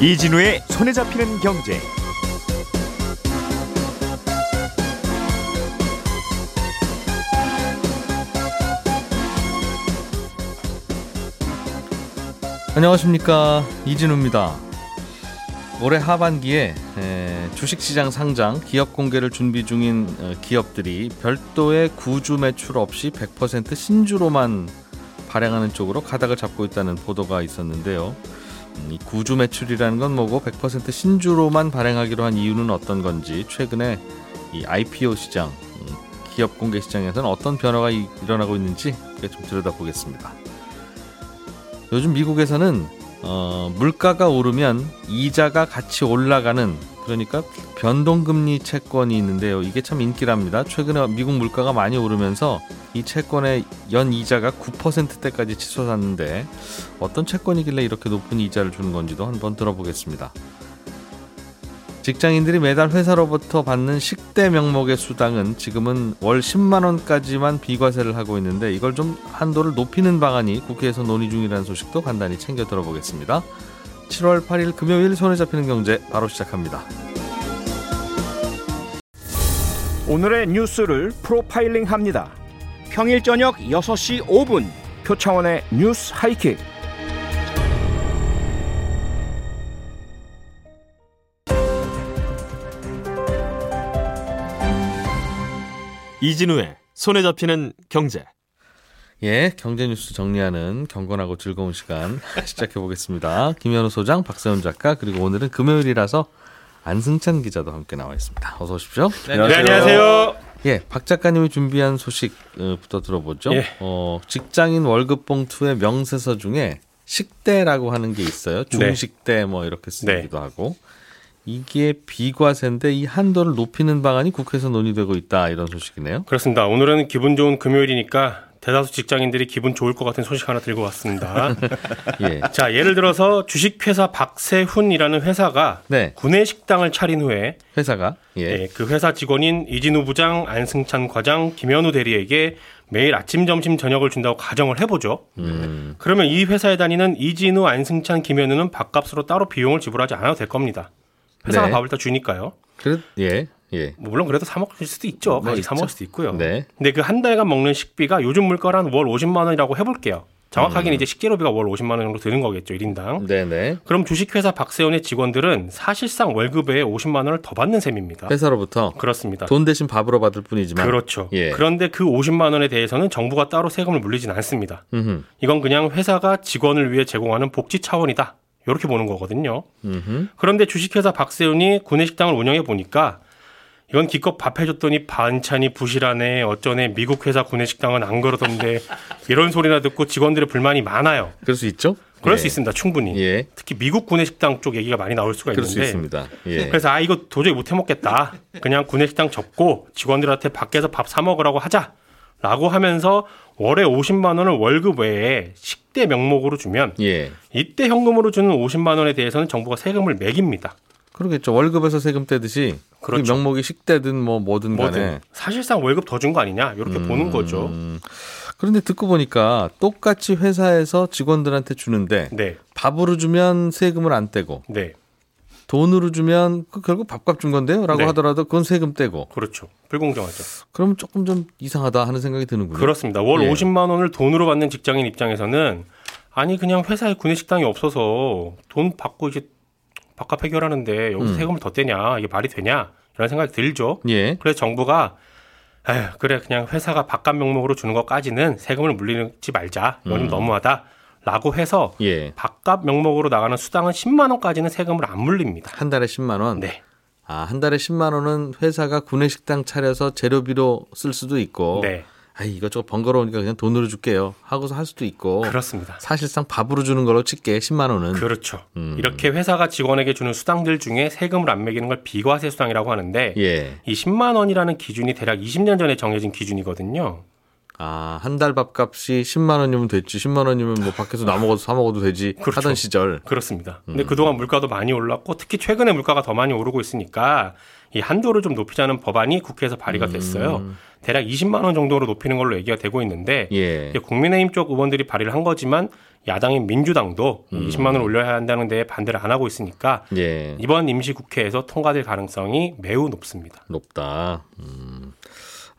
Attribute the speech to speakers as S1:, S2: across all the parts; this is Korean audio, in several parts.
S1: 이진우의 손에 잡히는 경제.
S2: 안녕하십니까 이진우입니다. 올해 하반기에 주식시장 상장 기업 공개를 준비 중인 어, 기업들이 별도의 구주 매출 없이 100% 신주로만 발행하는 쪽으로 가닥을 잡고 있다는 보도가 있었는데요. 음, 이 구주 매출이라는 건 뭐고 100% 신주로만 발행하기로 한 이유는 어떤 건지 최근에 이 IPO 시장 음, 기업 공개 시장에서는 어떤 변화가 일어나고 있는지 좀 들여다보겠습니다. 요즘 미국에서는 어, 물가가 오르면 이자가 같이 올라가는 그러니까 변동금리 채권이 있는데요. 이게 참 인기랍니다. 최근에 미국 물가가 많이 오르면서 이 채권의 연 이자가 9%대까지 치솟았는데 어떤 채권이길래 이렇게 높은 이자를 주는 건지도 한번 들어보겠습니다. 직장인들이 매달 회사로부터 받는 식대 명목의 수당은 지금은 월 10만 원까지만 비과세를 하고 있는데 이걸 좀 한도를 높이는 방안이 국회에서 논의 중이라는 소식도 간단히 챙겨 들어보겠습니다. 7월 8일 금요일 손에 잡히는 경제 바로 시작합니다.
S1: 오늘의 뉴스를 프로파일링 합니다. 평일 저녁 6시 5분 표창원의 뉴스 하이킥.
S3: 이진우의 손에 잡히는 경제.
S2: 예, 경제 뉴스 정리하는 경건하고 즐거운 시간 시작해 보겠습니다. 김현우 소장, 박세훈 작가, 그리고 오늘은 금요일이라서 안승찬 기자도 함께 나와 있습니다. 어서 오십시오.
S4: 네, 안녕하세요. 네, 안녕하세요.
S2: 예, 박 작가님이 준비한 소식부터 들어보죠. 예. 어, 직장인 월급 봉투의 명세서 중에 식대라고 하는 게 있어요. 네. 중식대 뭐 이렇게 쓰기도 네. 하고. 이게 비과세인데 이 한도를 높이는 방안이 국회에서 논의되고 있다 이런 소식이네요.
S4: 그렇습니다. 오늘은 기분 좋은 금요일이니까 대다수 직장인들이 기분 좋을 것 같은 소식 하나 들고 왔습니다. 예. 자, 예를 들어서 주식회사 박세훈이라는 회사가 네. 구내 식당을 차린 후에
S2: 회사가
S4: 예. 예, 그 회사 직원인 이진우 부장, 안승찬 과장, 김현우 대리에게 매일 아침, 점심, 저녁을 준다고 가정을 해보죠. 음. 그러면 이 회사에 다니는 이진우, 안승찬, 김현우는 밥값으로 따로 비용을 지불하지 않아도 될 겁니다. 회사가 네. 밥을 다 주니까요.
S2: 그, 예. 예.
S4: 뭐 물론 그래도 사 먹을 수도 있죠. 뭐, 사 먹을 수도 있고요. 네. 근데 그 한 달간 먹는 식비가 요즘 물가로 한월 50만 원이라고 해볼게요. 정확하게는 음. 이제 식재료비가 월 50만 원 정도 드는 거겠죠, 1인당. 네네. 그럼 주식회사 박세훈의 직원들은 사실상 월급에 50만 원을 더 받는 셈입니다.
S2: 회사로부터?
S4: 그렇습니다.
S2: 돈 대신 밥으로 받을 뿐이지만.
S4: 그렇죠. 예. 그런데 그 50만 원에 대해서는 정부가 따로 세금을 물리진 않습니다. 음흠. 이건 그냥 회사가 직원을 위해 제공하는 복지 차원이다. 이렇게 보는 거거든요. 음흠. 그런데 주식회사 박세훈이 구내식당을 운영해 보니까 이건 기껏 밥 해줬더니 반찬이 부실하네 어쩌네 미국 회사 구내식당은 안 그러던데 이런 소리나 듣고 직원들의 불만이 많아요.
S2: 그럴 수 있죠?
S4: 그럴 예. 수 있습니다. 충분히. 예. 특히 미국 구내식당 쪽 얘기가 많이 나올 수가 있는데.
S2: 그럴 수 있습니다.
S4: 예. 그래서 아 이거 도저히 못 해먹겠다. 그냥 구내식당 접고 직원들한테 밖에서 밥 사 먹으라고 하자. 라고 하면서 월에 50만 원을 월급 외에 식대 명목으로 주면 예. 이때 현금으로 주는 50만 원에 대해서는 정부가 세금을 매깁니다.
S2: 그러겠죠. 월급에서 세금 떼듯이 그렇죠. 명목이 식대든 뭐 뭐든 간에 뭐든.
S4: 사실상 월급 더 준 거 아니냐 이렇게 음, 보는 거죠.
S2: 그런데 듣고 보니까 똑같이 회사에서 직원들한테 주는데 네. 밥으로 주면 세금을 안 떼고 네. 돈으로 주면 그 결국 밥값 준 건데요라고 네. 하더라도 그건 세금 떼고
S4: 그렇죠 불공정하죠.
S2: 그러면 조금 좀 이상하다 하는 생각이 드는군요.
S4: 그렇습니다. 월 예. 50만 원을 돈으로 받는 직장인 입장에서는 아니 그냥 회사에 구내식당이 없어서 돈 받고 이제 밥값 해결하는데 여기서 음. 세금을 더 떼냐 이게 말이 되냐 이런 생각이 들죠. 예. 그래서 정부가 에휴, 그래 그냥 회사가 밥값 명목으로 주는 것까지는 세금을 물리지 말자 이건 음. 너무하다. 라고 해서 예. 밥값 명목으로 나가는 수당은 10만 원까지는 세금을 안 물립니다.
S2: 한 달에 10만 원? 네. 아, 한 달에 10만 원은 회사가 구내식당 차려서 재료비로 쓸 수도 있고 네. 아 이것저것 번거로우니까 그냥 돈으로 줄게요 하고서 할 수도 있고
S4: 그렇습니다.
S2: 사실상 밥으로 주는 걸로 칠게 10만 원은
S4: 그렇죠. 음. 이렇게 회사가 직원에게 주는 수당들 중에 세금을 안 매기는 걸 비과세 수당이라고 하는데 예. 이 10만 원이라는 기준이 대략 20년 전에 정해진 기준이거든요.
S2: 아, 한 달 밥값이 10만 원이면 됐지. 10만 원이면 뭐 밖에서 나 먹어도 사 먹어도 되지. 그렇죠. 하던 시절.
S4: 그렇습니다. 근데 음. 그동안 물가도 많이 올랐고 특히 최근에 물가가 더 많이 오르고 있으니까 이 한도를 좀 높이자는 법안이 국회에서 발의가 음. 됐어요. 음. 대략 20만 원 정도로 높이는 걸로 얘기가 되고 있는데
S2: 예.
S4: 국민의힘 쪽 의원들이 발의를 한 거지만 야당인 민주당도
S2: 음.
S4: 20만 원을 올려야 한다는 데 반대를 안 하고 있으니까
S2: 예.
S4: 이번 임시국회에서 통과될 가능성이 매우 높습니다.
S2: 높다. 음,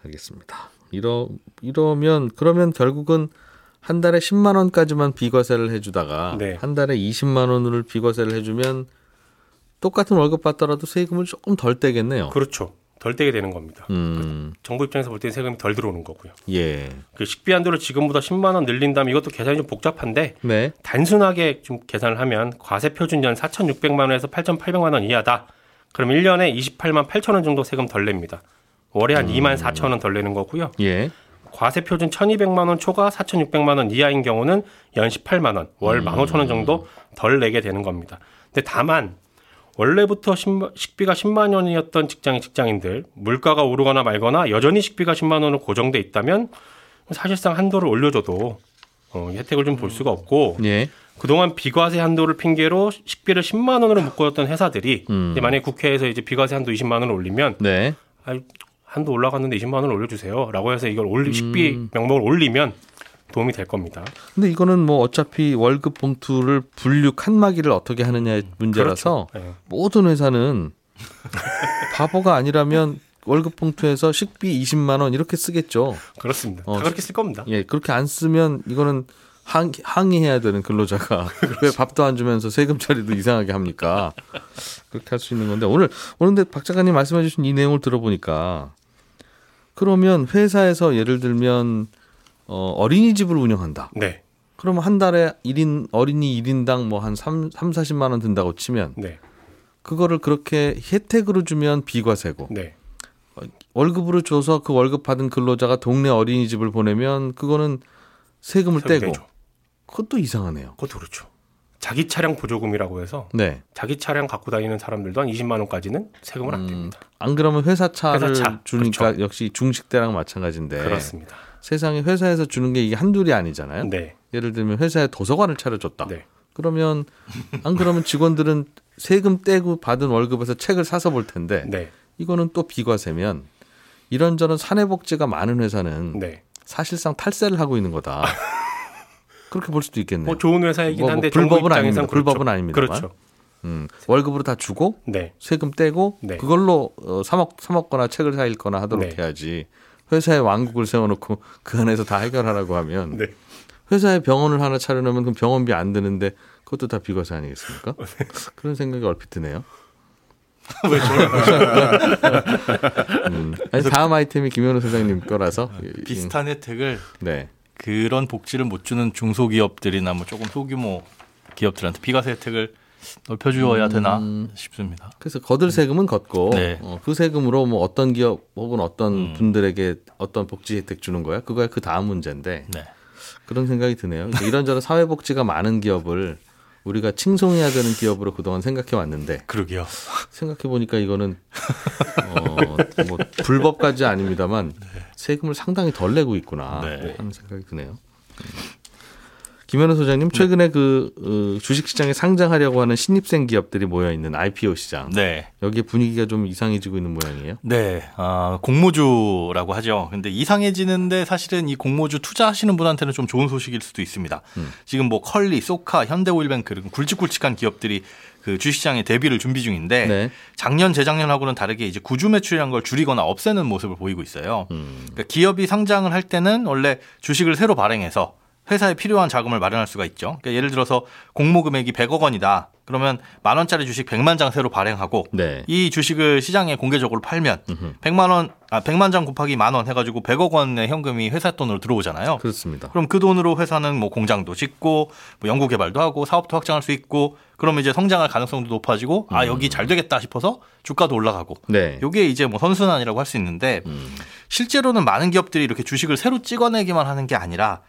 S2: 알겠습니다. 이러 이러면 그러면 결국은 한 달에 10만 원까지만 비과세를 해주다가
S4: 네.
S2: 한 달에 20만 원을 비과세를 해주면 똑같은 월급 받더라도 세금을 조금 덜 떼겠네요.
S4: 그렇죠. 덜 떼게 되는 겁니다.
S2: 음,
S4: 정부 입장에서 볼 때는 세금이 덜 들어오는 거고요.
S2: 예,
S4: 그 식비 한도를 지금보다 10만 원 늘린다면 이것도 계산이 좀 복잡한데
S2: 네,
S4: 단순하게 좀 계산을 하면 과세 표준연 4,600만 원에서 8,800만 원 이하다. 그럼 1년에 28만 8천 원 정도 세금 덜 냅니다. 월에 한 2만 4천 원 덜 내는 거고요.
S2: 예,
S4: 과세 표준 1,200만 원 초과 4,600만 원 이하인 경우는 연 18만 원, 월 15,000원 정도 덜 내게 되는 겁니다. 근데 다만 원래부터 10만 식비가 10만 원이었던 직장인 직장인들 물가가 오르거나 말거나 여전히 식비가 10만 원으로 고정돼 있다면 사실상 한도를 올려줘도 어, 이 혜택을 좀 볼 수가 없고
S2: 예,
S4: 그동안 비과세 한도를 핑계로 식비를 10만 원으로 묶어줬던 회사들이
S2: 음.
S4: 만약에 국회에서 이제 비과세 한도 20만 원을 올리면
S2: 네,
S4: 아이, 한도 올라갔는데 20만 원을 올려주세요.라고 해서 이걸 올리
S2: 음.
S4: 식비 명목을 올리면 도움이 될 겁니다.
S2: 근데 이거는 뭐 어차피 월급 봉투를 분류 칸막이를 어떻게 하느냐의 문제라서
S4: 그렇죠. 네.
S2: 모든 회사는 바보가 아니라면 월급 봉투에서 식비 20만 원 이렇게 쓰겠죠.
S4: 그렇습니다.
S2: 어,
S4: 다 그렇게 쓸 겁니다.
S2: 예, 그렇게 안 쓰면 이거는 항, 항의해야 되는 근로자가 왜 밥도 안 주면서 세금 처리도 이상하게 합니까? 그렇게 할 수 있는 건데 오늘 오늘 근데 박 작가님 말씀해 주신 이 내용을 들어보니까 그러면 회사에서 예를 들면 어, 어린이집을 운영한다.
S4: 네,
S2: 그러면 한 달에 1인 어린이 1인당 뭐 한 3, 3 40만 원 든다고 치면
S4: 네,
S2: 그거를 그렇게 혜택으로 주면 비과세고
S4: 네,
S2: 월급으로 줘서 그 월급 받은 근로자가 동네 어린이집을 보내면 그거는 세금을
S4: 세금
S2: 떼고
S4: 내죠.
S2: 그것도 이상하네요.
S4: 그것도 그렇죠. 자기 차량 보조금이라고 해서
S2: 네.
S4: 자기 차량 갖고 다니는 사람들도 한 20만 원까지는 세금을 안
S2: 음,
S4: 냅니다.
S2: 안 그러면 회사 차를
S4: 회사 차,
S2: 주니까
S4: 그렇죠.
S2: 역시 중식대랑 마찬가지인데
S4: 그렇습니다.
S2: 세상에 회사에서 주는 게 이게 한둘이 아니잖아요.
S4: 네,
S2: 예를 들면 회사에 도서관을 차려줬다.
S4: 네,
S2: 그러면 안 그러면 직원들은 세금 떼고 받은 월급에서 책을 사서 볼 텐데
S4: 네,
S2: 이거는 또 비과세면 이런저런 사내복지가 많은 회사는
S4: 네.
S2: 사실상 탈세를 하고 있는 거다. 그렇게 볼 수도 있겠네요.
S4: 뭐 좋은 회사이긴
S2: 뭐, 뭐
S4: 한데
S2: 불법은
S4: 정부 입장에선
S2: 아닙니다.
S4: 그렇죠.
S2: 불법은 아닙니다만.
S4: 그렇죠.
S2: 음, 월급으로 다 주고
S4: 네,
S2: 세금 떼고
S4: 네.
S2: 그걸로 어, 사 먹, 사 먹거나 책을 사 읽거나 하도록
S4: 네.
S2: 해야지. 회사에 왕국을 세워놓고 그 안에서 다 해결하라고 하면
S4: 네.
S2: 회사에 병원을 하나 차려놓으면 그 병원비 안 드는데 그것도 다 비과세 아니겠습니까? 그런 생각이 얼핏 드네요. 음, 아니, 다음 아이템이 김현우 소장님 거라서 이-
S5: 비슷한 혜택을
S2: 네.
S5: 그런 복지를 못 주는 중소기업들이나 뭐 조금 소규모 기업들한테 비과세 혜택을 넓혀주어야 되나 싶습니다.
S2: 그래서 거들 세금은 걷고
S5: 네.
S2: 어, 그 세금으로 뭐 어떤 기업 혹은 어떤
S5: 음.
S2: 분들에게 어떤 복지 혜택 주는 거야? 그거야 그 다음 문제인데
S5: 네.
S2: 그런 생각이 드네요. 이런저런 사회 복지가 많은 기업을 우리가 칭송해야 되는 기업으로 그동안 생각해 왔는데
S5: 그러게요.
S2: 생각해 보니까 이거는 어, 뭐 불법까지 아닙니다만 세금을 상당히 덜 내고 있구나
S5: 네.
S2: 하는 생각이 드네요. 김현우 소장님 최근에 그 어, 주식시장에 상장하려고 하는 신입생 기업들이 모여 있는 IPO 시장
S5: 네.
S2: 여기에 분위기가 좀 이상해지고 있는 모양이에요.
S5: 네, 아, 공모주라고 하죠. 근데 이상해지는데 사실은 이 공모주 투자하시는 분한테는 좀 좋은 소식일 수도 있습니다.
S2: 음.
S5: 지금 뭐 컬리, 소카, 현대오일뱅크 그리고 굵직굵직한 기업들이 그 주식시장에 대비를 준비 중인데
S2: 네.
S5: 작년 재작년하고는 다르게 이제 구주 매출이란 걸 줄이거나 없애는 모습을 보이고 있어요.
S2: 음.
S5: 그러니까 기업이 상장을 할 때는 원래 주식을 새로 발행해서 회사에 필요한 자금을 마련할 수가 있죠. 그러니까 예를 들어서 공모 금액이 100억 원이다. 그러면 만 원짜리 주식 100만 장 새로 발행하고
S2: 네.
S5: 이 주식을 시장에 공개적으로 팔면
S2: 음흠.
S5: 100만 원, 아, 100만 장 곱하기 만 원 해가지고 100억 원의 현금이 회사 돈으로 들어오잖아요.
S2: 그렇습니다.
S5: 그럼 그 돈으로 회사는 뭐 공장도 짓고 뭐 연구 개발도 하고 사업도 확장할 수 있고 그러면 이제 성장할 가능성도 높아지고 아 여기 잘 되겠다 싶어서 주가도 올라가고
S2: 네.
S5: 요게 이제 뭐 선순환이라고 할 수 있는데
S2: 음.
S5: 실제로는 많은 기업들이 이렇게 주식을 새로 찍어내기만 하는 게 아니라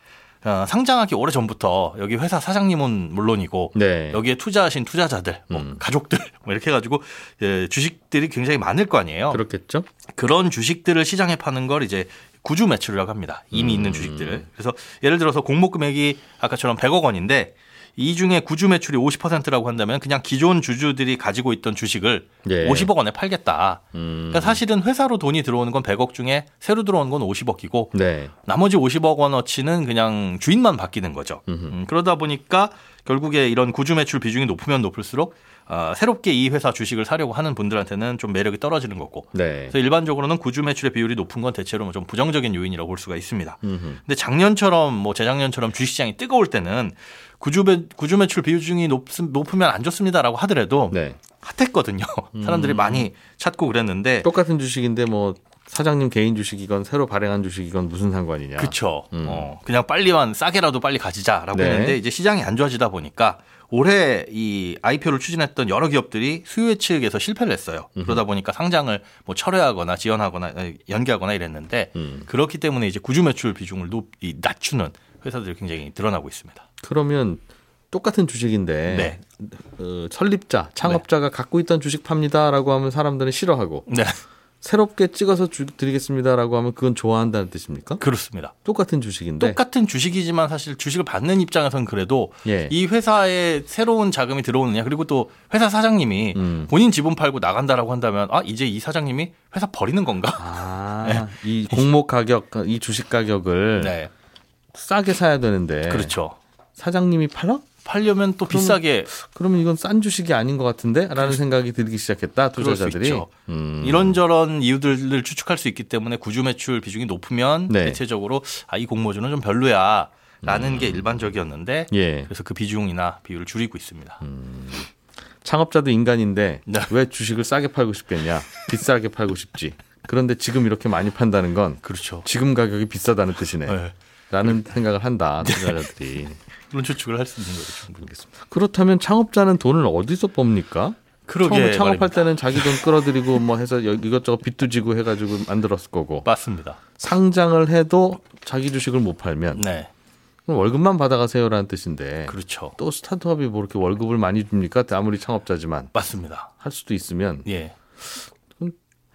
S5: 어, 상장하기 오래 전부터 여기 회사 사장님은 물론이고
S2: 네.
S5: 여기에 투자하신 투자자들, 뭐
S2: 음.
S5: 가족들 뭐 이렇게 해가지고 예, 주식들이 굉장히 많을 거 아니에요.
S2: 그렇겠죠.
S5: 그런 주식들을 시장에 파는 걸 이제 구주 매출이라고 합니다. 이미
S2: 음.
S5: 있는 주식들을. 그래서 예를 들어서 공모 금액이 아까처럼 100억 원인데 이 중에 구주 매출이 50%라고 한다면 그냥 기존 주주들이 가지고 있던 주식을
S2: 예.
S5: 50억 원에 팔겠다.
S2: 음.
S5: 그러니까 사실은 회사로 돈이 들어오는 건 100억 중에 새로 들어오는 건 50억이고
S2: 네.
S5: 나머지 50억 원어치는 그냥 주인만 바뀌는 거죠. 음, 그러다 보니까 결국에 이런 구주 매출 비중이 높으면 높을수록 어, 새롭게 이 회사 주식을 사려고 하는 분들한테는 좀 매력이 떨어지는 거고.
S2: 네.
S5: 그래서 일반적으로는 구주 매출의 비율이 높은 건 대체로 좀 부정적인 요인이라고 볼 수가 있습니다.
S2: 음흠.
S5: 근데 작년처럼 뭐 재작년처럼 주식시장이 뜨거울 때는 구주, 매, 구주 매출 비중이 높, 높으면 안 좋습니다라고 하더라도
S2: 네.
S5: 핫했거든요. 사람들이 많이 찾고 그랬는데
S2: 똑같은 주식인데 뭐 사장님 개인 주식이건 새로 발행한 주식이건 무슨 상관이냐.
S5: 그렇죠.
S2: 음.
S5: 어, 그냥 빨리만 싸게라도 빨리 가지자라고
S2: 네.
S5: 했는데 이제 시장이 안 좋아지다 보니까 올해 이 IPO를 추진했던 여러 기업들이 수요 측에서 실패를 했어요. 그러다 보니까 상장을 뭐 철회하거나 지연하거나 에, 연기하거나 이랬는데
S2: 음.
S5: 그렇기 때문에 이제 구주 매출 비중을 높, 이, 낮추는 회사들이 굉장히 늘어나고 있습니다.
S2: 그러면 똑같은 주식인데
S5: 네.
S2: 어, 설립자, 창업자가 갖고 있던 주식 팝니다라고 하면 사람들은 싫어하고
S5: 네,
S2: 새롭게 찍어서 주, 드리겠습니다라고 하면 그건 좋아한다는 뜻입니까?
S5: 그렇습니다.
S2: 똑같은 주식인데.
S5: 똑같은 주식이지만 사실 주식을 받는 입장에서는 그래도
S2: 예.
S5: 이 회사에 새로운 자금이 들어오느냐 그리고 또 회사 사장님이
S2: 음.
S5: 본인 지분 팔고 나간다라고 한다면 아 이제 이 사장님이 회사 버리는 건가?
S2: 아, 이 공모 가격, 이 주식 가격을
S5: 네,
S2: 싸게 사야 되는데.
S5: 그렇죠.
S2: 사장님이 팔아?
S5: 팔려면 또
S2: 그럼-
S5: 비싸게
S2: 그러면 이건 싼 주식이 아닌 것 같은데? 라는 생각이 들기 시작했다, 투자자들이. 음.
S5: 이런저런 이유들을 추측할 수 있기 때문에 구주 매출 비중이 높으면
S2: 네.
S5: 대체적으로 아 이 공모주는 좀 별로야 라는 게 일반적이었는데
S2: 음. 예.
S5: 그래서 그 비중이나 비율을 줄이고 있습니다.
S2: 창업자도 인간인데
S5: 네.
S2: 왜 주식을 싸게 팔고 싶겠냐? 비싸게 팔고 싶지. 그런데 지금 이렇게 많이 판다는 건
S5: 그렇죠.
S2: 지금 가격이 비싸다는 뜻이네.
S5: 네.
S2: 라는 생각을 한다, 투자자들이.
S5: 그런 추측을 할 수 있는 거죠. 충분히.
S2: 그렇다면 창업자는 돈을 어디서 뽑니까?
S5: 그러게
S2: 처음에 창업할
S5: 말입니다.
S2: 때는 자기 돈 끌어들이고 뭐 해서 여- 이것저것 빚도 지고 해가지고 만들었을 거고
S5: 맞습니다.
S2: 상장을 해도 자기 주식을 못 팔면
S5: 네,
S2: 월급만 받아가세요라는 뜻인데
S5: 그렇죠.
S2: 또 스타트업이 뭐 이렇게 월급을 많이 줍니까? 아무리 창업자지만
S5: 맞습니다.
S2: 할 수도 있으면
S5: 예,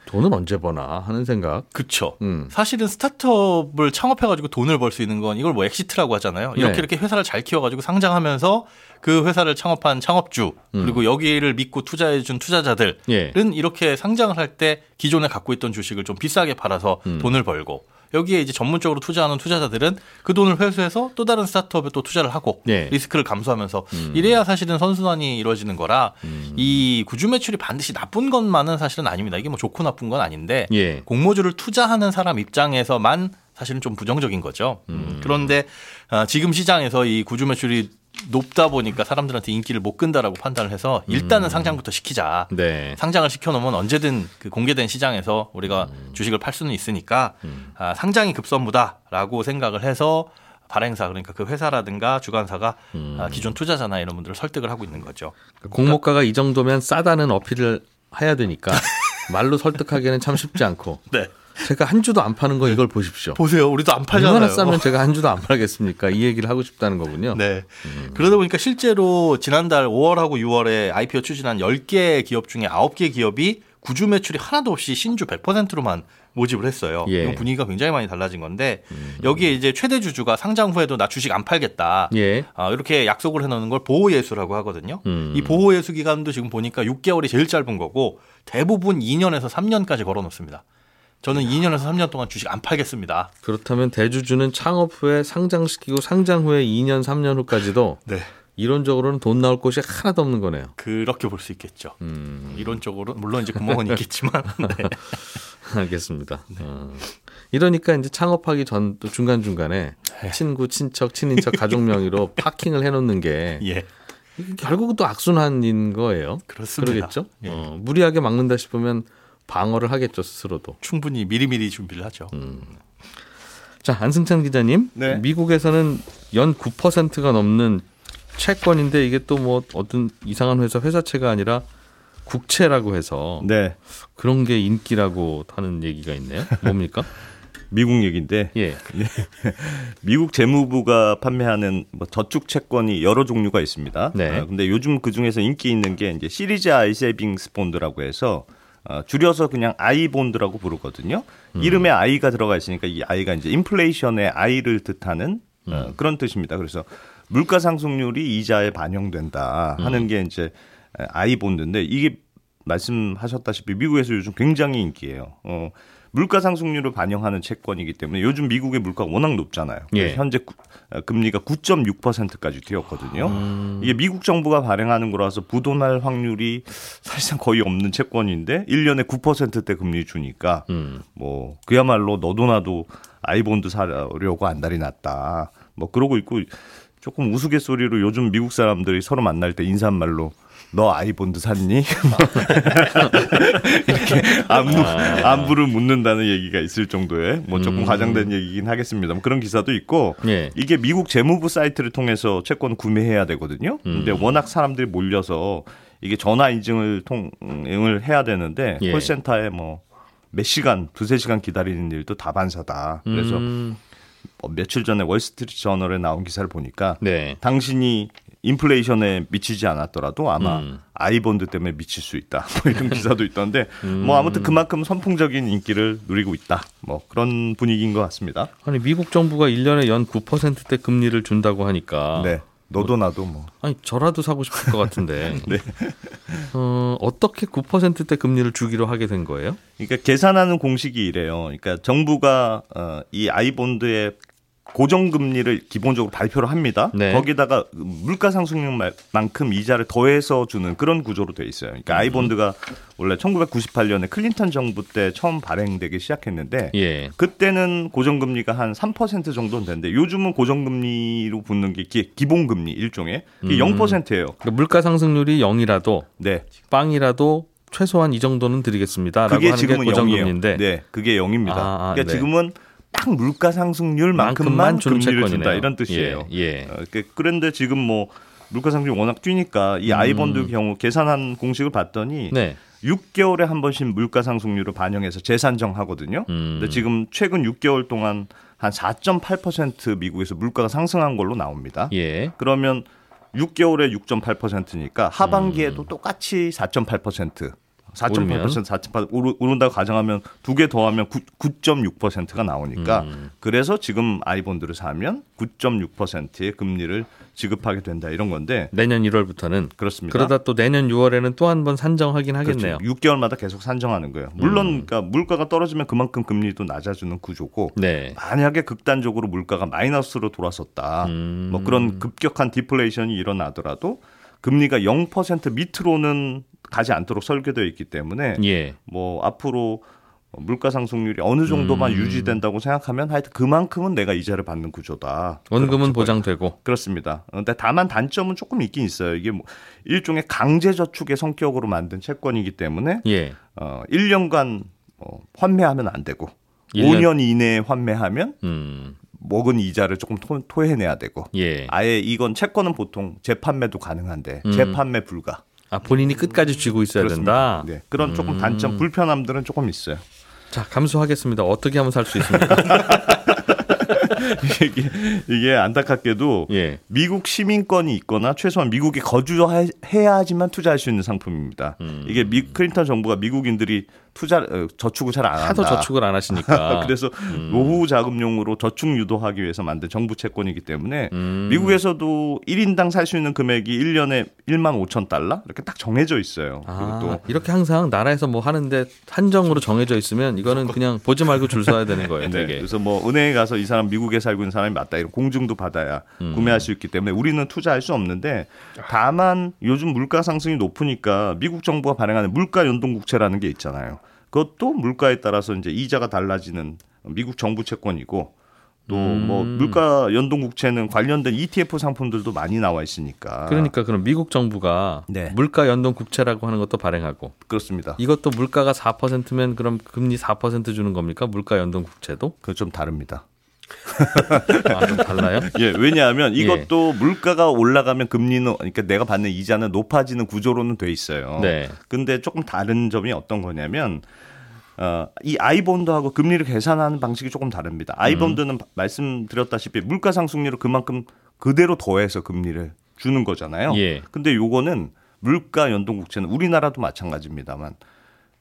S2: 돈은 언제 버나 하는 생각.
S5: 그렇죠.
S2: 음.
S5: 사실은 스타트업을 창업해가지고 돈을 벌 수 있는 건 이걸 뭐 exit라고 하잖아요. 이렇게
S2: 네.
S5: 이렇게 회사를 잘 키워가지고 상장하면서 그 회사를 창업한 창업주 그리고 여기를 믿고 투자해 준 투자자들은
S2: 음. 예.
S5: 이렇게 상장을 할 때 기존에 갖고 있던 주식을 좀 비싸게 팔아서
S2: 음.
S5: 돈을 벌고 여기에 이제 전문적으로 투자하는 투자자들은 그 돈을 회수해서 또 다른 스타트업에 또 투자를 하고
S2: 예.
S5: 리스크를 감수하면서
S2: 음.
S5: 이래야 사실은 선순환이 이루어지는 거라 이 구주 매출이 반드시 나쁜 것만은 사실은 아닙니다. 이게 뭐 좋고 나쁜 건 아닌데
S2: 예.
S5: 공모주를 투자하는 사람 입장에서만 사실은 좀 부정적인 거죠. 음, 그런데 아, 지금 시장에서 이 구주 매출이 높다 보니까 사람들한테 인기를 못 끈다라고 판단을 해서 일단은 상장부터 시키자.
S2: 네.
S5: 상장을 시켜놓으면 언제든 그 공개된 시장에서 우리가 주식을 팔 수는 있으니까 아, 상장이 급선무다라고 생각을 해서 발행사 그러니까 그 회사라든가 주관사가 아, 기존 투자자나 이런 분들을 설득을 하고 있는 거죠.
S2: 공모가가 이 정도면 싸다는 어필을 해야 되니까 말로 설득하기에는 참 쉽지 않고
S5: 네.
S2: 제가 한 주도 안 파는 거 이걸 보십시오.
S5: 보세요. 우리도 안 팔잖아요.
S2: 얼마나 싸면 제가 한 주도 안 팔겠습니까? 이 얘기를 하고 싶다는 거군요.
S5: 네. 그러다 보니까 실제로 지난달 5월하고 6월에 IPO 추진한 10개 기업 중에 9개 기업이 구주 매출이 하나도 없이 신주 100%로만 모집을 했어요.
S2: 예.
S5: 이건 분위기가 굉장히 많이 달라진 건데 여기에 이제 최대 주주가 상장 후에도 나 주식 안 팔겠다.
S2: 예.
S5: 아, 이렇게 약속을 해놓는 걸 보호 예수라고 하거든요.
S2: 음.
S5: 이 보호 예수 기간도 지금 보니까 6개월이 제일 짧은 거고 대부분 2년에서 3년까지 걸어 놓습니다. 저는 2년에서 3년 동안 주식 안 팔겠습니다.
S2: 그렇다면 대주주는 창업 후에 상장시키고 상장 후에 2년, 3년 후까지도
S5: 네.
S2: 이론적으로는 돈 나올 곳이 하나도 없는 거네요.
S5: 그렇게 볼 수 있겠죠.
S2: 음,
S5: 이론적으로 물론 이제 구멍은 있겠지만 네.
S2: 알겠습니다. 어. 이러니까 이제 창업하기 전 또 중간 중간에
S5: 네.
S2: 친구, 친척, 친인척, 가족 명의로 파킹을 해놓는 게
S5: 예
S2: 결국은 또 악순환인 거예요.
S5: 그렇습니다.
S2: 그러겠죠?
S5: 예.
S2: 어, 무리하게 막는다 싶으면 방어를 하겠죠, 스스로도.
S5: 충분히 미리미리 준비를 하죠.
S2: 음. 자, 안승찬 기자님.
S6: 네.
S2: 미국에서는 연 9%가 넘는 채권인데 이게 또 뭐 어떤 이상한 회사 회사채가 아니라 국채라고 해서
S6: 네.
S2: 그런 게 인기라고 하는 얘기가 있네요. 뭡니까?
S6: 미국 얘기인데
S2: 예.
S6: 미국 재무부가 판매하는 뭐 저축 채권이 여러 종류가 있습니다.
S2: 네.
S6: 아, 근데 요즘 그 중에서 인기 있는 게 이제 Series I Savings Bond라고 해서 어, 줄여서 그냥 I bond라고 부르거든요.
S2: 음.
S6: 이름에 I가 들어가 있으니까 이 I가 이제 인플레이션의 I를 뜻하는 어, 그런 뜻입니다. 그래서 물가 상승률이 이자에 반영된다 하는
S2: 음.
S6: 게 이제 아이 본드인데 이게 말씀하셨다시피 미국에서 요즘 굉장히 인기예요. 어, 물가 상승률을 반영하는 채권이기 때문에 요즘 미국의 물가가 워낙 높잖아요.
S2: 예.
S6: 현재 구- 어, 금리가 9.6%까지 뛰었거든요.
S2: 음.
S6: 이게 미국 정부가 발행하는 거라서 부도날 확률이 사실상 거의 없는 채권인데 1년에 9%대 금리 주니까
S2: 음.
S6: 뭐 그야말로 너도 나도 I bond 사려고 안달이 났다. 뭐 그러고 있고 조금 우스갯소리로 요즘 미국 사람들이 서로 만날 때 인사말로 너 I bond 샀니? 이렇게 안부, 안부를 묻는다는 얘기가 있을 정도의 뭐 조금
S2: 음.
S6: 과장된 얘기긴 하겠습니다. 그런 기사도 있고
S2: 예.
S6: 이게 미국 재무부 사이트를 통해서 채권 구매해야 되거든요. 근데
S2: 음.
S6: 워낙 사람들이 몰려서 이게 전화 인증을 통 응을 해야 되는데
S2: 예.
S6: 콜센터에 뭐 몇 시간, 두세 시간 기다리는 일도 다반사다. 그래서
S2: 음.
S6: 뭐 며칠 전에 월스트리트 저널에 나온 기사를 보니까
S2: 네.
S6: 당신이 인플레이션에 미치지 않았더라도 아마
S2: 음.
S6: 아이본드 때문에 미칠 수 있다. 뭐 이런 기사도 있던데 뭐 아무튼 그만큼 선풍적인 인기를 누리고 있다. 뭐 그런 분위기인 것 같습니다.
S2: 아니 미국 정부가 1년에 연 9%대 금리를 준다고 하니까
S6: 네. 너도 나도 뭐
S2: 아니 저라도 사고 싶을 것 같은데.
S6: 네.
S2: 어, 어떻게 9%대 금리를 주기로 하게 된 거예요?
S6: 그러니까 계산하는 공식이 이래요. 그러니까 정부가 어, 이 아이본드의 고정금리를 기본적으로 발표를 합니다.
S2: 네.
S6: 거기다가 물가 상승률만큼 이자를 더해서 주는 그런 구조로 돼 있어요. 그러니까 아이본드가 원래 1998년에 클린턴 정부 때 처음 발행되기 시작했는데
S2: 예.
S6: 그때는 고정금리가 한 3% 정도는 되는데 요즘은 고정금리로 붙는 게 기, 기본금리 일종의 이게
S2: 음.
S6: 0%예요.
S2: 그러니까 물가 상승률이 0이라도
S6: 네.
S2: 빵이라도 최소한 이 정도는 드리겠습니다라고
S6: 그게
S2: 하는 게
S6: 지금은 0이에요.
S2: 고정금리인데
S6: 네, 그게 0입니다.
S2: 아, 아,
S6: 그러니까
S2: 네.
S6: 지금은 딱 물가 상승률만큼만 금리를. 준다 이런 뜻이에요.
S2: 예. 예.
S6: 어, 그- 그런데 지금 뭐 물가 상승률이 워낙 뛰니까 이
S2: 음.
S6: 아이본드 경우 계산한 공식을 봤더니
S2: 네.
S6: 6개월에 한 번씩 물가 상승률을 반영해서 재산정하거든요.
S2: 음.
S6: 근데 지금 최근 6개월 동안 한 4.8% 미국에서 물가가 상승한 걸로 나옵니다.
S2: 예.
S6: 그러면 6개월에 6.8%니까 하반기에도
S2: 음.
S6: 똑같이 4.8%.
S2: 오르면?
S6: 4.8% 4.8 오르, 오른다고 가정하면 두 개 더하면 9, 9.6%가 나오니까
S2: 음.
S6: 그래서 지금 아이본드를 사면 9.6%의 금리를 지급하게 된다 이런 건데
S2: 내년 1월부터는
S6: 그렇습니다.
S2: 그러다 또 내년 6월에는 또 한 번 산정하긴 하겠네요.
S6: 그렇죠. 6개월마다 계속 산정하는 거예요. 물론
S2: 음.
S6: 그러니까 물가가 떨어지면 그만큼 금리도 낮아지는 구조고
S2: 네.
S6: 만약에 극단적으로 물가가 마이너스로 돌아섰다.
S2: 음.
S6: 뭐 그런 급격한 디플레이션이 일어나더라도 금리가 0% 밑으로는 가지 않도록 설계되어 있기 때문에
S2: 예.
S6: 뭐 앞으로 물가 상승률이 어느 정도만
S2: 음.
S6: 유지된다고 생각하면 하여튼 그만큼은 내가 이자를 받는 구조다.
S2: 원금은
S6: 그렇죠.
S2: 보장되고.
S6: 그렇습니다. 근데 다만 단점은 조금 있긴 있어요. 이게 뭐 일종의 강제 저축의 성격으로 만든 채권이기 때문에
S2: 예.
S6: 어 1년간 어, 환매하면 안 되고
S2: 일 년-
S6: 5년 이내에 환매하면
S2: 음.
S6: 먹은 이자를 조금 토, 토해내야 되고
S2: 예.
S6: 아예 이건 채권은 보통 재판매도 가능한데
S2: 음.
S6: 재판매 불가.
S2: 아 본인이 끝까지 쥐고 있어야
S6: 그렇습니다.
S2: 된다.
S6: 네. 그런 조금
S2: 음.
S6: 단점, 불편함들은 조금 있어요.
S2: 자 감수하겠습니다. 어떻게 하면 살 수 있습니까?
S6: 이게, 이게 안타깝게도
S2: 예.
S6: 미국 시민권이 있거나 최소한 미국에 거주해야지만 투자할 수 있는 상품입니다.
S2: 음.
S6: 이게 미 클린턴 정부가 미국인들이 투자 어, 저축을 잘 안 한다.
S2: 하도 저축을 안 하시니까.
S6: 그래서 노후 자금용으로 저축 유도하기 위해서 만든 정부 채권이기 때문에
S2: 음.
S6: 미국에서도 1인당 살 수 있는 금액이 1년에 1만 5천 달러 이렇게 딱 정해져 있어요.
S2: 아,
S6: 그리고 또
S2: 이렇게 항상 나라에서 뭐 하는데 한정으로 정해져 있으면 이거는 그냥 보지 말고 줄 서야 되는 거예요.
S6: 네. 그래서 뭐 은행에 가서 이 사람 미국에 살고 있는 사람이 맞다 이런 공증도 받아야
S2: 음.
S6: 구매할 수 있기 때문에 우리는 투자할 수 없는데 다만 요즘 물가 상승이 높으니까 미국 정부가 발행하는 물가 연동 국채라는 게 있잖아요. 그것도 물가에 따라서 이제 이자가 달라지는 미국 정부 채권이고 또뭐
S2: 음.
S6: 물가 연동 국채는 관련된 ETF 상품들도 많이 나와 있으니까
S2: 그러니까 그럼 미국 정부가
S6: 네.
S2: 물가 연동 국채라고 하는 것도 발행하고
S6: 그렇습니다.
S2: 이것도 물가가 4%면 그럼 금리 4% 주는 겁니까? 물가 연동 국채도?
S6: 그거 좀 다릅니다.
S2: 아, 좀 달라요?
S6: 예, 왜냐하면
S2: 예.
S6: 이것도 물가가 올라가면 금리는 그러니까 내가 받는 이자는 높아지는 구조로는 돼 있어요.
S2: 네.
S6: 근데 조금 다른 점이 어떤 거냐면 어, 이 아이본드하고 금리를 계산하는 방식이 조금 다릅니다. 아이본드는 말씀드렸다시피 물가 상승률을 그만큼 그대로 더해서 금리를 주는 거잖아요.
S2: 예.
S6: 근데 요거는 물가 연동 국채는 우리나라도 마찬가지입니다만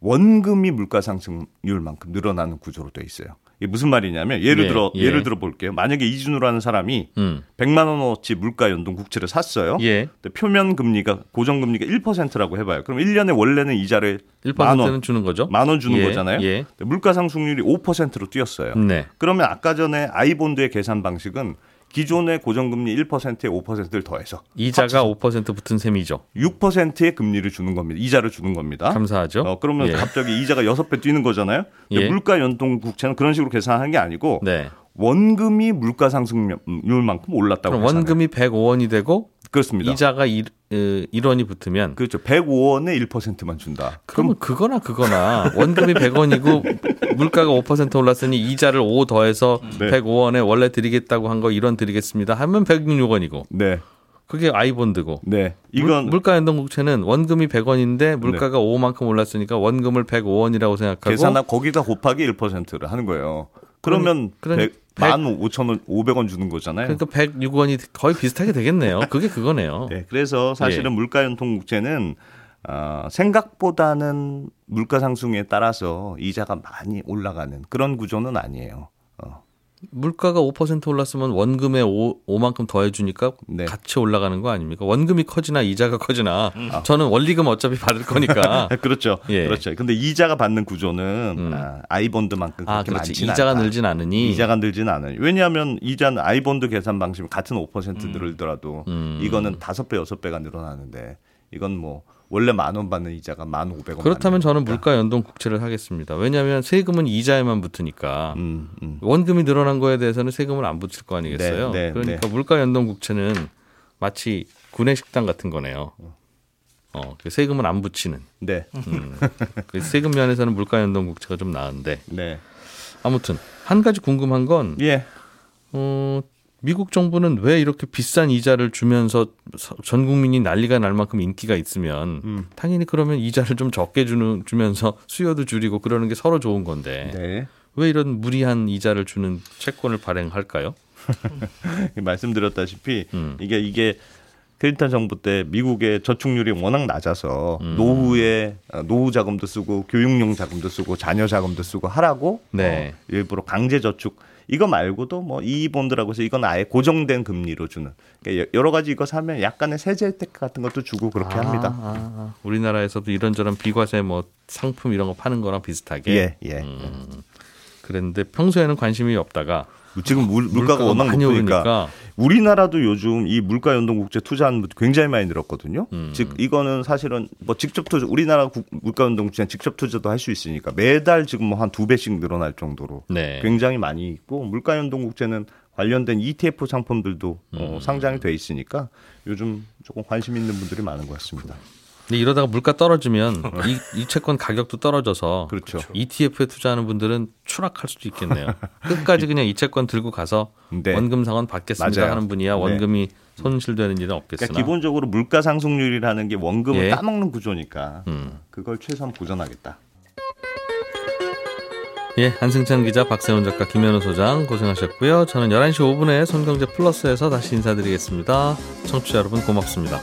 S6: 원금이 물가 상승률만큼 늘어나는 구조로 돼 있어요. 이게 무슨 말이냐면 예를
S2: 예,
S6: 들어
S2: 예.
S6: 예 를 들어 볼게요. 만약에 이준우라는 사람이
S2: 음.
S6: 100만 원어치 물가 연동 국채를 샀어요.
S2: 예.
S6: 근데 표면 금리가 고정 금리가 1%라고 해 봐요. 그럼 1년에 원래는 이자를 만
S2: 1%는
S6: 원,
S2: 주는 거죠?
S6: 만 원 주는
S2: 예,
S6: 거잖아요.
S2: 예.
S6: 물가 상승률이 5%로 뛰었어요.
S2: 네.
S6: 그러면 아까 전에 아이본드의 계산 방식은 기존의 고정금리 1%에 5%를 더해서
S2: 이자가 5% 붙은 셈이죠.
S6: 6%의 금리를 주는 겁니다. 이자를 주는 겁니다.
S2: 감사하죠.
S6: 어, 그러면
S2: 예.
S6: 갑자기 이자가 6배 뛰는 거잖아요.
S2: 예.
S6: 물가 연동 국채는 그런 식으로 계산하는 게 아니고
S2: 네.
S6: 원금이 물가 상승률만큼 올랐다고
S2: 그럼 원금이 105원이 되고
S6: 그렇습니다.
S2: 이자가 1, 1원이 붙으면
S6: 그렇죠. 105원에 1%만 준다.
S2: 그러면 그거나 그거나 원금이 100원이고 물가가 5% 올랐으니 이자를 5 더해서
S6: 네.
S2: 105원에 원래 드리겠다고 한 거 1원 드리겠습니다 하면 106원이고
S6: 네.
S2: 그게 아이본드고
S6: 네. 이건
S2: 물, 가 연동 국채는 원금이 100원인데 물가가 5만큼 올랐으니까 원금을 105원이라고 생각하고
S6: 계산하 거기다 곱하기 1%를 하는 거예요. 그러면
S2: 그럼-
S6: 100,
S2: 백-
S6: 15,000원, 500원 주는 거잖아요.
S2: 그러니까 106원이 거의 비슷하게 되겠네요. 그게 그거네요.
S6: 네, 그래서 사실은
S2: 예.
S6: 물가연통국제는 어, 생각보다는 물가 상승에 따라서 이자가 많이 올라가는 그런 구조는 아니에요. 어,
S2: 물가가 5% 올랐으면 원금에 5, 5만큼 더해주니까
S6: 네.
S2: 같이 올라가는 거 아닙니까? 원금이 커지나 이자가 커지나 저는 원리금 어차피 받을 거니까.
S6: 그렇죠.
S2: 예.
S6: 그렇죠. 근데 이자가 받는 구조는
S2: 음.
S6: 아, I bond만큼
S2: 아,
S6: 그렇게
S2: 그렇지.
S6: 많지는
S2: 이자가
S6: 않다.
S2: 늘진 않으니.
S6: 이자가 늘지는 않아요. 왜냐하면 이자는 I bond 계산 방식이 같은 5% 늘더라도
S2: 음.
S6: 이거는 다섯 배 여섯 배가 늘어나는데 이건 뭐 원래 만 원 받는 이자가 만 오백 원.
S2: 그렇다면 저는 물가 연동 국채를 하겠습니다. 왜냐하면 세금은 이자에만 붙으니까
S6: 음, 음.
S2: 원금이 늘어난 거에 대해서는 세금을 안 붙일 거 아니겠어요?
S6: 네, 네,
S2: 그러니까 물가 연동 국채는 마치 구내식당 같은 거네요. 어, 그 세금을 안 붙이는.
S6: 네,
S2: 음. 그 세금 면에서는 물가 연동 국채가 좀 나은데
S6: 네,
S2: 아무튼 한 가지 궁금한 건
S6: 예,
S2: 어, 미국 정부는 왜 이렇게 비싼 이자를 주면서 서- 전 국민이 난리가 날 만큼 인기가 있으면
S6: 음.
S2: 당연히 그러면 이자를 좀 적게 주는 주면서 수요도 줄이고 그러는 게 서로 좋은 건데
S6: 네.
S2: 왜 이런 무리한 이자를 주는 채권을 발행할까요?
S6: 말씀드렸다시피
S2: 음.
S6: 이게 이게 클린턴 정부 때 미국의 저축률이 워낙 낮아서
S2: 음.
S6: 노후에 어, 노후 자금도 쓰고 교육용 자금도 쓰고 자녀 자금도 쓰고 하라고
S2: 네.
S6: 어, 일부러 강제 저축 이거 말고도 뭐 이본드라고 해서 이건 아예 고정된 금리로 주는 그러니까 여러 가지 이거 사면 약간의 세제 혜택 같은 것도 주고 그렇게 합니다.
S2: 아, 아. 우리나라에서도 이런저런 비과세 뭐 상품 이런 거 파는 거랑 비슷하게
S6: 예, 예.
S2: 음. 그랬는데 평소에는 관심이 없다가
S6: 지금 물, 물가가, 워낙 높으니까
S2: 오르니까
S6: 우리나라도 요즘 이 물가 연동 국제 투자하는 분들 굉장히 많이 늘었거든요.
S2: 음.
S6: 즉 이거는 사실은 뭐 직접 투자 우리나라 국- 물가 연동 국제 직접 투자도 할 수 있으니까 매달 지금 뭐 한 두 배씩 늘어날 정도로
S2: 네.
S6: 굉장히 많이 있고 물가 연동 국제는 관련된 ETF 상품들도
S2: 음.
S6: 어, 상장이 돼 있으니까 요즘 조금 관심 있는 분들이 많은 것 같습니다.
S2: 근데 이러다가 물가 떨어지면 이, 이 채권 가격도 떨어져서
S6: 그렇죠.
S2: ETF에 투자하는 분들은 추락할 수도 있겠네요. 끝까지 그냥 이 채권 들고 가서
S6: 네.
S2: 원금 상환 받겠습니다
S6: 맞아요.
S2: 하는 분이야
S6: 네.
S2: 원금이 손실되는 일은 없겠으나.
S6: 그러니까 기본적으로 물가 상승률이라는 게 원금을
S2: 예.
S6: 따먹는 구조니까
S2: 음.
S6: 그걸 최소한 보전하겠다.
S2: 예, 한승찬 기자, 박세훈 작가, 김현우 소장 고생하셨고요. 저는 11시 5분에 손경제 플러스에서 다시 인사드리겠습니다. 청취자 여러분 고맙습니다.